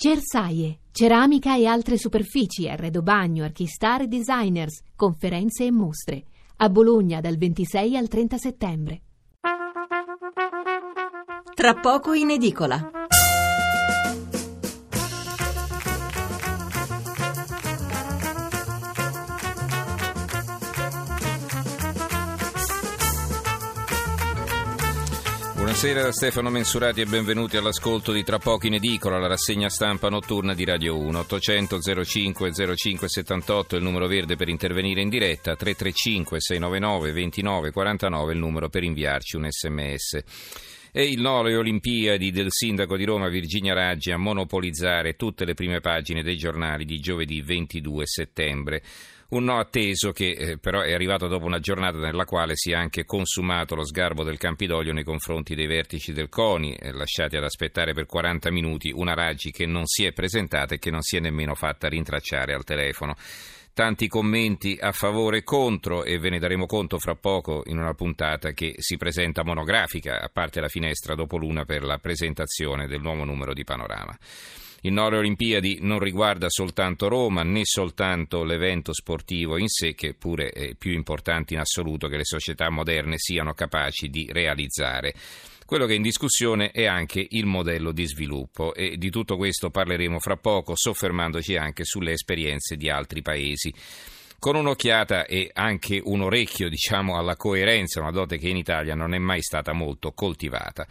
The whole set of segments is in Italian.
Cersaie, ceramica e altre superfici, arredo bagno, archistar e designers, conferenze e mostre. A Bologna dal 26 al 30 settembre. Tra poco in edicola. Buonasera da Stefano Mensurati e benvenuti all'ascolto di Tra pochi in edicola, la rassegna stampa notturna di Radio 1. 800 05 05 78 è il numero verde per intervenire in diretta, 335 699 29 49 è il numero per inviarci un sms. E il no alle Olimpiadi del sindaco di Roma Virginia Raggi a monopolizzare tutte le prime pagine dei giornali di giovedì 22 settembre. Un no atteso che eh, però è arrivato dopo una giornata nella quale si è anche consumato lo sgarbo del Campidoglio nei confronti dei vertici del CONI, eh, lasciati ad aspettare per 40 minuti una Raggi che non si è presentata e che non si è nemmeno fatta rintracciare al telefono tanti commenti a favore e contro e ve ne daremo conto fra poco in una puntata che si presenta monografica, a parte la finestra dopo l'una per la presentazione del nuovo numero di Panorama. Il no alle Olimpiadi non riguarda soltanto Roma né soltanto l'evento sportivo in sé, che pure è più importante in assoluto che le società moderne siano capaci di realizzare. Quello che è in discussione è anche il modello di sviluppo e di tutto questo parleremo fra poco, soffermandoci anche sulle esperienze di altri paesi con un'occhiata e anche un orecchio diciamo, alla coerenza, una dote che in Italia non è mai stata molto coltivata.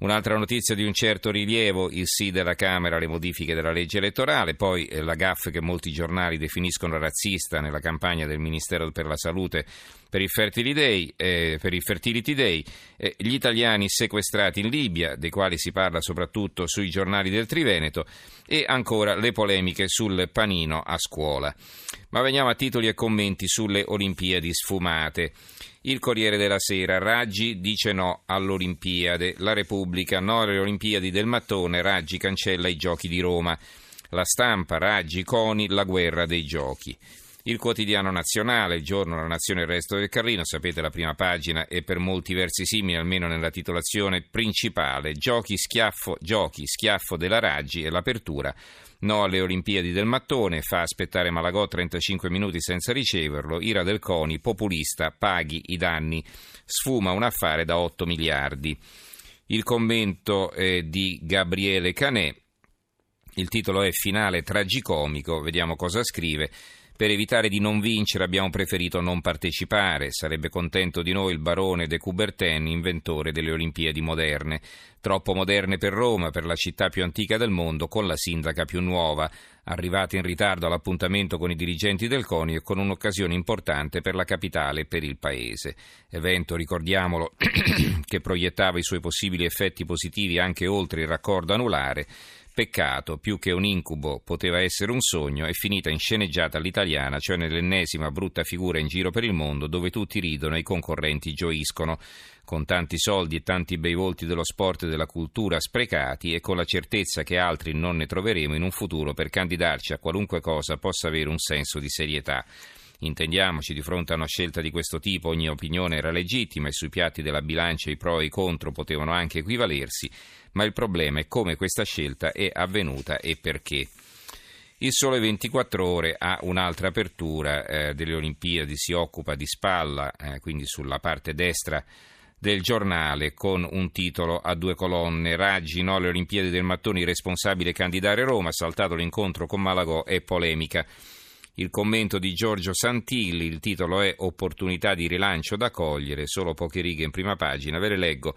Un'altra notizia di un certo rilievo, il sì della Camera alle modifiche della legge elettorale, poi eh, la gaffe che molti giornali definiscono razzista nella campagna del Ministero per la Salute per il Fertility Day, eh, per il Fertility Day eh, gli italiani sequestrati in Libia, dei quali si parla soprattutto sui giornali del Triveneto, e ancora le polemiche sul panino a scuola. Ma veniamo a titoli e commenti sulle Olimpiadi sfumate. Il Corriere della Sera, Raggi dice no all'Olimpiade, la Repubblica no alle Olimpiadi del mattone, Raggi cancella i giochi di Roma, la stampa, Raggi, Coni, la guerra dei giochi. Il quotidiano nazionale, il giorno, la nazione e il resto del Carlino, sapete la prima pagina è per molti versi simili, almeno nella titolazione principale, giochi schiaffo, giochi, schiaffo della Raggi e l'apertura. No alle Olimpiadi del mattone, fa aspettare Malagò 35 minuti senza riceverlo, ira del CONI, populista, paghi i danni, sfuma un affare da 8 miliardi. Il commento è di Gabriele Canè, il titolo è Finale tragicomico, vediamo cosa scrive. Per evitare di non vincere abbiamo preferito non partecipare. Sarebbe contento di noi il barone de Coubertin, inventore delle Olimpiadi moderne. Troppo moderne per Roma, per la città più antica del mondo, con la sindaca più nuova. Arrivati in ritardo all'appuntamento con i dirigenti del CONI e con un'occasione importante per la capitale e per il paese. Evento, ricordiamolo, che proiettava i suoi possibili effetti positivi anche oltre il raccordo anulare Peccato, più che un incubo poteva essere un sogno, è finita in sceneggiata all'italiana, cioè nell'ennesima brutta figura in giro per il mondo dove tutti ridono e i concorrenti gioiscono. Con tanti soldi e tanti bei volti dello sport e della cultura sprecati e con la certezza che altri non ne troveremo in un futuro per candidarci a qualunque cosa possa avere un senso di serietà. Intendiamoci, di fronte a una scelta di questo tipo ogni opinione era legittima e sui piatti della bilancia i pro e i contro potevano anche equivalersi, ma il problema è come questa scelta è avvenuta e perché. Il Sole 24 Ore ha un'altra apertura eh, delle Olimpiadi, si occupa di spalla, eh, quindi sulla parte destra del giornale, con un titolo a due colonne. Raggi, no alle Olimpiadi del Mattoni, responsabile candidare Roma, saltato l'incontro con Malagò e polemica. Il commento di Giorgio Santilli, il titolo è Opportunità di rilancio da cogliere, solo poche righe in prima pagina, ve le leggo.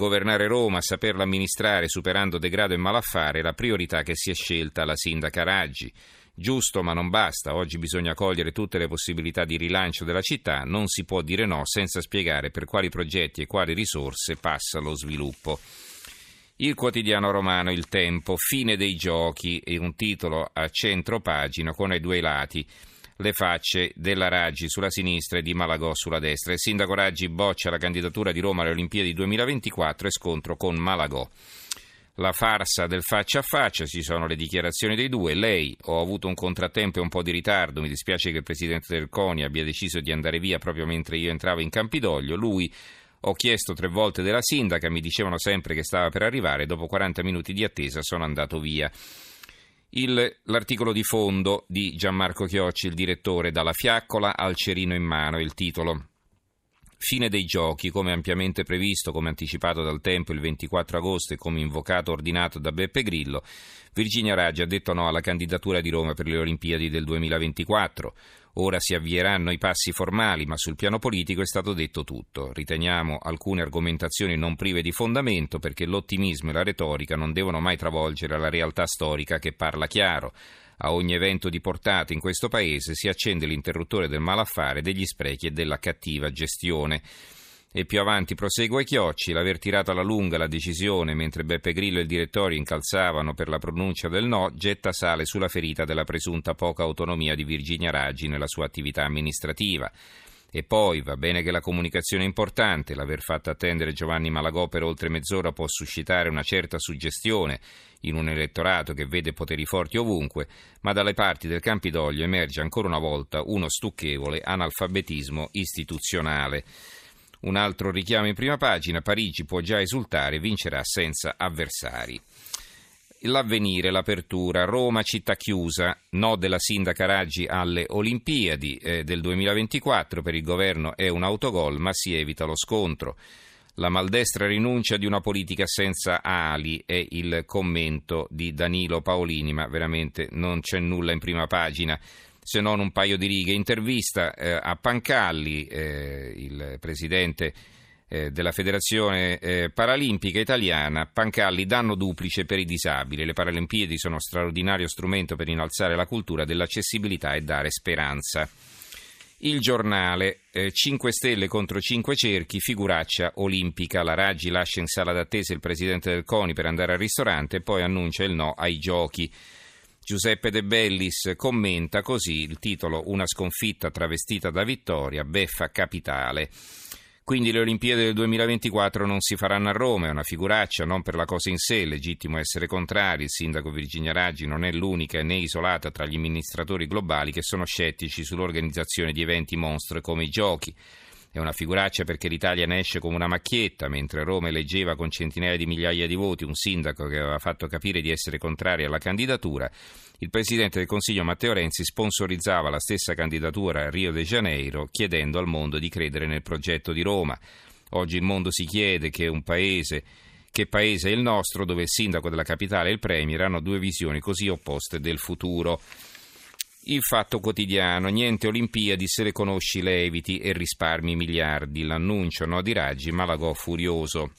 Governare Roma, saperla amministrare superando degrado e malaffare è la priorità che si è scelta la sindaca Raggi. Giusto, ma non basta. Oggi bisogna cogliere tutte le possibilità di rilancio della città. Non si può dire no senza spiegare per quali progetti e quali risorse passa lo sviluppo. Il quotidiano romano Il Tempo, fine dei giochi e un titolo a centro pagina con ai due lati le facce della Raggi sulla sinistra e di Malagò sulla destra. Il sindaco Raggi boccia la candidatura di Roma alle Olimpiadi 2024 e scontro con Malagò. La farsa del faccia a faccia, ci sono le dichiarazioni dei due. Lei, ho avuto un contrattempo e un po' di ritardo, mi dispiace che il presidente del CONI abbia deciso di andare via proprio mentre io entravo in Campidoglio. Lui ho chiesto tre volte della sindaca, mi dicevano sempre che stava per arrivare, dopo 40 minuti di attesa sono andato via. Il, l'articolo di fondo di Gianmarco Chiocci, il direttore, dalla fiaccola al cerino in mano, il titolo. Fine dei giochi, come ampiamente previsto, come anticipato dal tempo il 24 agosto e come invocato ordinato da Beppe Grillo, Virginia Raggi ha detto no alla candidatura di Roma per le Olimpiadi del 2024. Ora si avvieranno i passi formali, ma sul piano politico è stato detto tutto. Riteniamo alcune argomentazioni non prive di fondamento perché l'ottimismo e la retorica non devono mai travolgere la realtà storica che parla chiaro. A ogni evento di portata in questo Paese si accende l'interruttore del malaffare, degli sprechi e della cattiva gestione. E più avanti prosegue chiocci, l'aver tirato alla lunga la decisione mentre Beppe Grillo e il direttorio incalzavano per la pronuncia del no, getta sale sulla ferita della presunta poca autonomia di Virginia Raggi nella sua attività amministrativa. E poi va bene che la comunicazione è importante, l'aver fatto attendere Giovanni Malagò per oltre mezz'ora può suscitare una certa suggestione in un elettorato che vede poteri forti ovunque, ma dalle parti del Campidoglio emerge ancora una volta uno stucchevole analfabetismo istituzionale. Un altro richiamo in prima pagina, Parigi può già esultare, vincerà senza avversari. L'avvenire, l'apertura, Roma città chiusa, no della sindaca Raggi alle Olimpiadi eh, del 2024, per il governo è un autogol ma si evita lo scontro. La maldestra rinuncia di una politica senza ali è il commento di Danilo Paolini, ma veramente non c'è nulla in prima pagina se non un paio di righe. Intervista eh, a Pancalli, eh, il presidente eh, della Federazione eh, Paralimpica Italiana, Pancalli danno duplice per i disabili. Le Paralimpiadi sono uno straordinario strumento per innalzare la cultura dell'accessibilità e dare speranza. Il giornale eh, 5 stelle contro 5 cerchi, figuraccia olimpica. La Raggi lascia in sala d'attesa il presidente del CONI per andare al ristorante e poi annuncia il no ai giochi. Giuseppe De Bellis commenta così il titolo Una sconfitta travestita da vittoria, beffa capitale. Quindi le Olimpiadi del 2024 non si faranno a Roma, è una figuraccia, non per la cosa in sé, è legittimo essere contrari, il sindaco Virginia Raggi non è l'unica né isolata tra gli amministratori globali che sono scettici sull'organizzazione di eventi mostro come i giochi. È una figuraccia perché l'Italia ne esce come una macchietta, mentre Roma eleggeva con centinaia di migliaia di voti un sindaco che aveva fatto capire di essere contrario alla candidatura. Il presidente del Consiglio Matteo Renzi sponsorizzava la stessa candidatura a Rio de Janeiro, chiedendo al mondo di credere nel progetto di Roma. Oggi il mondo si chiede che un paese che paese è il nostro, dove il sindaco della capitale e il premier hanno due visioni così opposte del futuro. Il fatto quotidiano, niente Olimpiadi, se le conosci le eviti e risparmi miliardi. L'annuncio no di Raggi, Malagò furioso.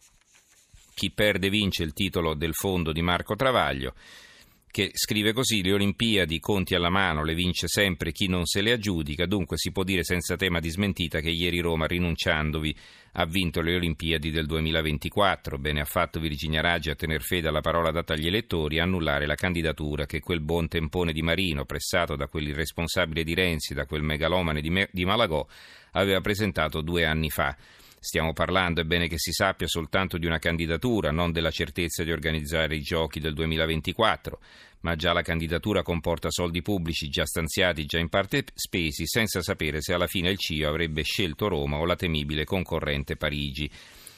Chi perde vince il titolo del fondo di Marco Travaglio che scrive così: Le Olimpiadi, conti alla mano, le vince sempre chi non se le aggiudica. Dunque si può dire senza tema di smentita che ieri Roma, rinunciandovi, ha vinto le Olimpiadi del 2024. Bene ha fatto Virginia Raggi a tener fede alla parola data agli elettori e annullare la candidatura che quel buon tempone di Marino, pressato da quell'irresponsabile di Renzi, da quel megalomane di, Me- di Malagò, aveva presentato due anni fa. Stiamo parlando, è bene che si sappia, soltanto di una candidatura, non della certezza di organizzare i giochi del 2024, ma già la candidatura comporta soldi pubblici già stanziati, già in parte spesi, senza sapere se alla fine il CIO avrebbe scelto Roma o la temibile concorrente Parigi.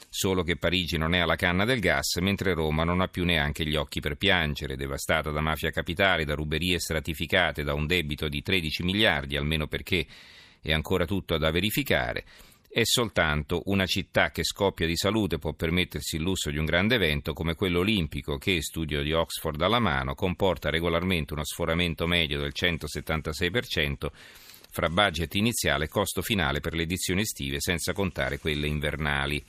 Solo che Parigi non è alla canna del gas, mentre Roma non ha più neanche gli occhi per piangere, devastata da mafia capitale, da ruberie stratificate, da un debito di 13 miliardi, almeno perché è ancora tutto da verificare è soltanto una città che scoppia di salute può permettersi il lusso di un grande evento come quello olimpico che, studio di Oxford alla mano, comporta regolarmente uno sforamento medio del 176% fra budget iniziale e costo finale per le edizioni estive, senza contare quelle invernali.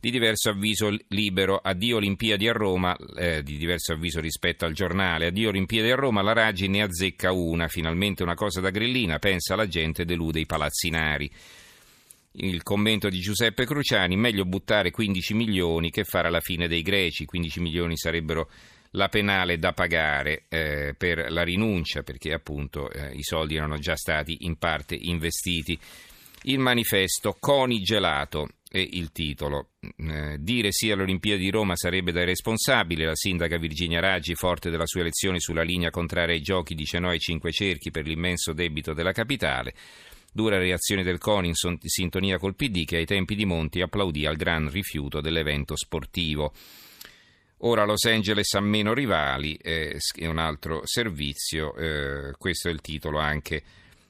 Di diverso avviso libero, addio Olimpiadi a Roma, eh, di diverso avviso rispetto al giornale, addio Olimpiadi a Roma, la Raggi ne azzecca una, finalmente una cosa da grillina, pensa la gente, delude i palazzinari il commento di Giuseppe Cruciani, meglio buttare 15 milioni che fare alla fine dei greci, 15 milioni sarebbero la penale da pagare eh, per la rinuncia perché appunto eh, i soldi erano già stati in parte investiti. Il manifesto Coni gelato è il titolo. Eh, dire sì alle Olimpiadi di Roma sarebbe da irresponsabile. La sindaca Virginia Raggi, forte della sua elezione sulla linea contraria ai giochi, dice no ai cinque cerchi per l'immenso debito della capitale. Dura reazione del CONI in sintonia col PD che ai tempi di Monti applaudì al gran rifiuto dell'evento sportivo. Ora Los Angeles ha meno rivali, eh, è un altro servizio, eh, questo è il titolo anche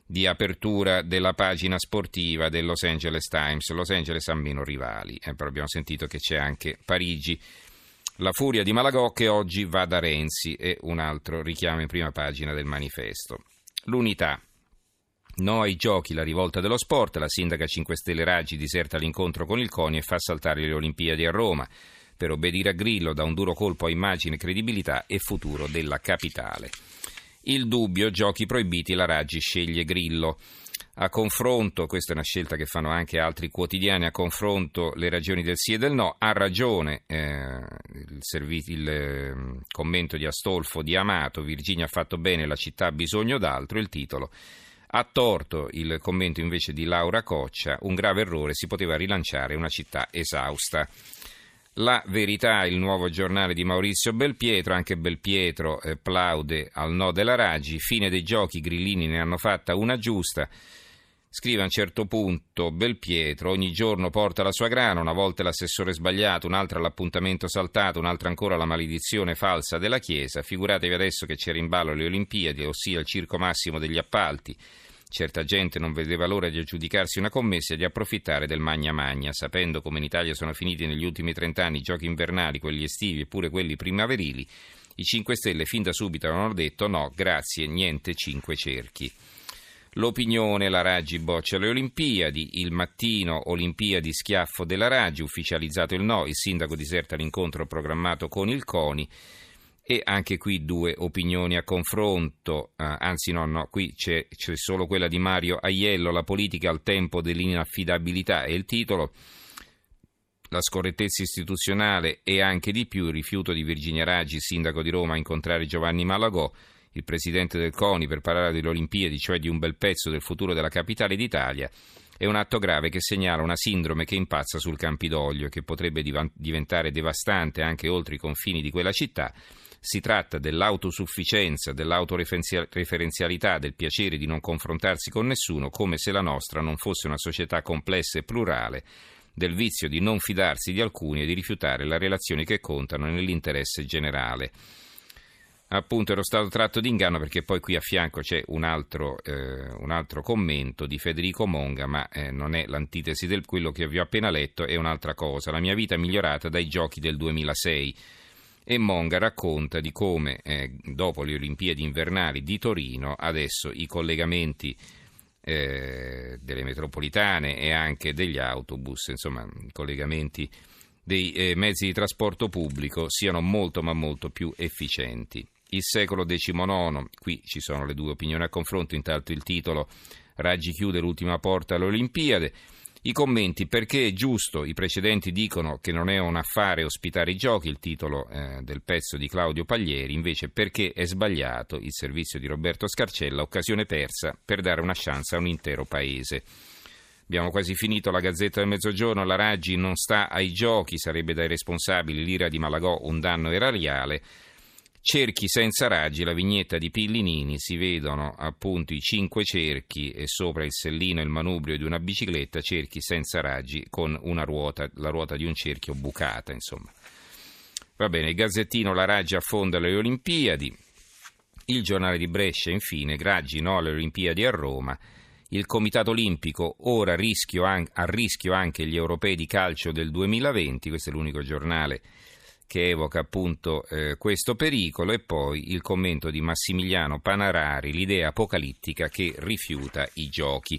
di apertura della pagina sportiva del Los Angeles Times. Los Angeles ha meno rivali, eh, però abbiamo sentito che c'è anche Parigi. La furia di Malagò che oggi va da Renzi è un altro richiamo in prima pagina del manifesto. L'unità. No ai giochi, la rivolta dello sport, la sindaca 5 Stelle Raggi diserta l'incontro con il CONI e fa saltare le Olimpiadi a Roma per obbedire a Grillo da un duro colpo a immagine, credibilità e futuro della capitale. Il dubbio, giochi proibiti, la Raggi sceglie Grillo. A confronto, questa è una scelta che fanno anche altri quotidiani, a confronto le ragioni del sì e del no, ha ragione eh, il, servi- il eh, commento di Astolfo di Amato, Virginia ha fatto bene, la città ha bisogno d'altro, il titolo. Ha torto il commento invece di Laura Coccia, un grave errore, si poteva rilanciare una città esausta. La Verità, il nuovo giornale di Maurizio Belpietro, anche Belpietro eh, plaude al no della Raggi, fine dei giochi, grillini ne hanno fatta una giusta. Scrive a un certo punto Belpietro, ogni giorno porta la sua grana, una volta l'assessore sbagliato, un'altra l'appuntamento saltato, un'altra ancora la maledizione falsa della Chiesa. Figuratevi adesso che c'era in ballo le Olimpiadi, ossia il circo massimo degli appalti. Certa gente non vedeva l'ora di aggiudicarsi una commessa e di approfittare del magna magna, sapendo come in Italia sono finiti negli ultimi trent'anni i giochi invernali, quelli estivi e pure quelli primaverili. I 5 Stelle fin da subito avevano detto no, grazie, niente cinque cerchi. L'opinione, la Raggi boccia le Olimpiadi, il mattino Olimpiadi schiaffo della Raggi, ufficializzato il no, il sindaco diserta l'incontro programmato con il CONI. E anche qui due opinioni a confronto, eh, anzi no, no, qui c'è, c'è, solo quella di Mario Aiello, la politica al tempo dell'inaffidabilità è il titolo, la scorrettezza istituzionale e anche di più il rifiuto di Virginia Raggi, sindaco di Roma, a incontrare Giovanni Malagò, il presidente del CONI, per parlare delle Olimpiadi, cioè di un bel pezzo del futuro della capitale d'Italia, è un atto grave che segnala una sindrome che impazza sul Campidoglio e che potrebbe diventare devastante anche oltre i confini di quella città si tratta dell'autosufficienza, dell'autoreferenzialità, del piacere di non confrontarsi con nessuno, come se la nostra non fosse una società complessa e plurale, del vizio di non fidarsi di alcuni e di rifiutare le relazioni che contano nell'interesse generale. Appunto ero stato tratto d'inganno perché poi qui a fianco c'è un altro, eh, un altro commento di Federico Monga, ma eh, non è l'antitesi di quello che vi ho appena letto, è un'altra cosa. La mia vita è migliorata dai giochi del 2006 e Monga racconta di come eh, dopo le Olimpiadi invernali di Torino adesso i collegamenti eh, delle metropolitane e anche degli autobus, insomma i collegamenti dei eh, mezzi di trasporto pubblico siano molto ma molto più efficienti. Il secolo XIX, qui ci sono le due opinioni a confronto, intanto il titolo Raggi chiude l'ultima porta alle Olimpiadi. I commenti perché è giusto, i precedenti dicono che non è un affare ospitare i giochi, il titolo eh, del pezzo di Claudio Paglieri, invece perché è sbagliato il servizio di Roberto Scarcella, occasione persa per dare una chance a un intero paese. Abbiamo quasi finito la Gazzetta del Mezzogiorno, la Raggi non sta ai giochi, sarebbe dai responsabili l'ira di Malagò un danno erariale. Cerchi senza raggi, la vignetta di Pillinini, si vedono appunto i cinque cerchi e sopra il sellino e il manubrio di una bicicletta, cerchi senza raggi con una ruota, la ruota di un cerchio bucata, insomma. Va bene, il Gazzettino La Raggi affonda le Olimpiadi, il giornale di Brescia, infine, Raggi no alle Olimpiadi a Roma, il Comitato Olimpico ora rischio a rischio anche gli europei di calcio del 2020, questo è l'unico giornale che evoca appunto eh, questo pericolo e poi il commento di Massimiliano Panarari, l'idea apocalittica che rifiuta i giochi.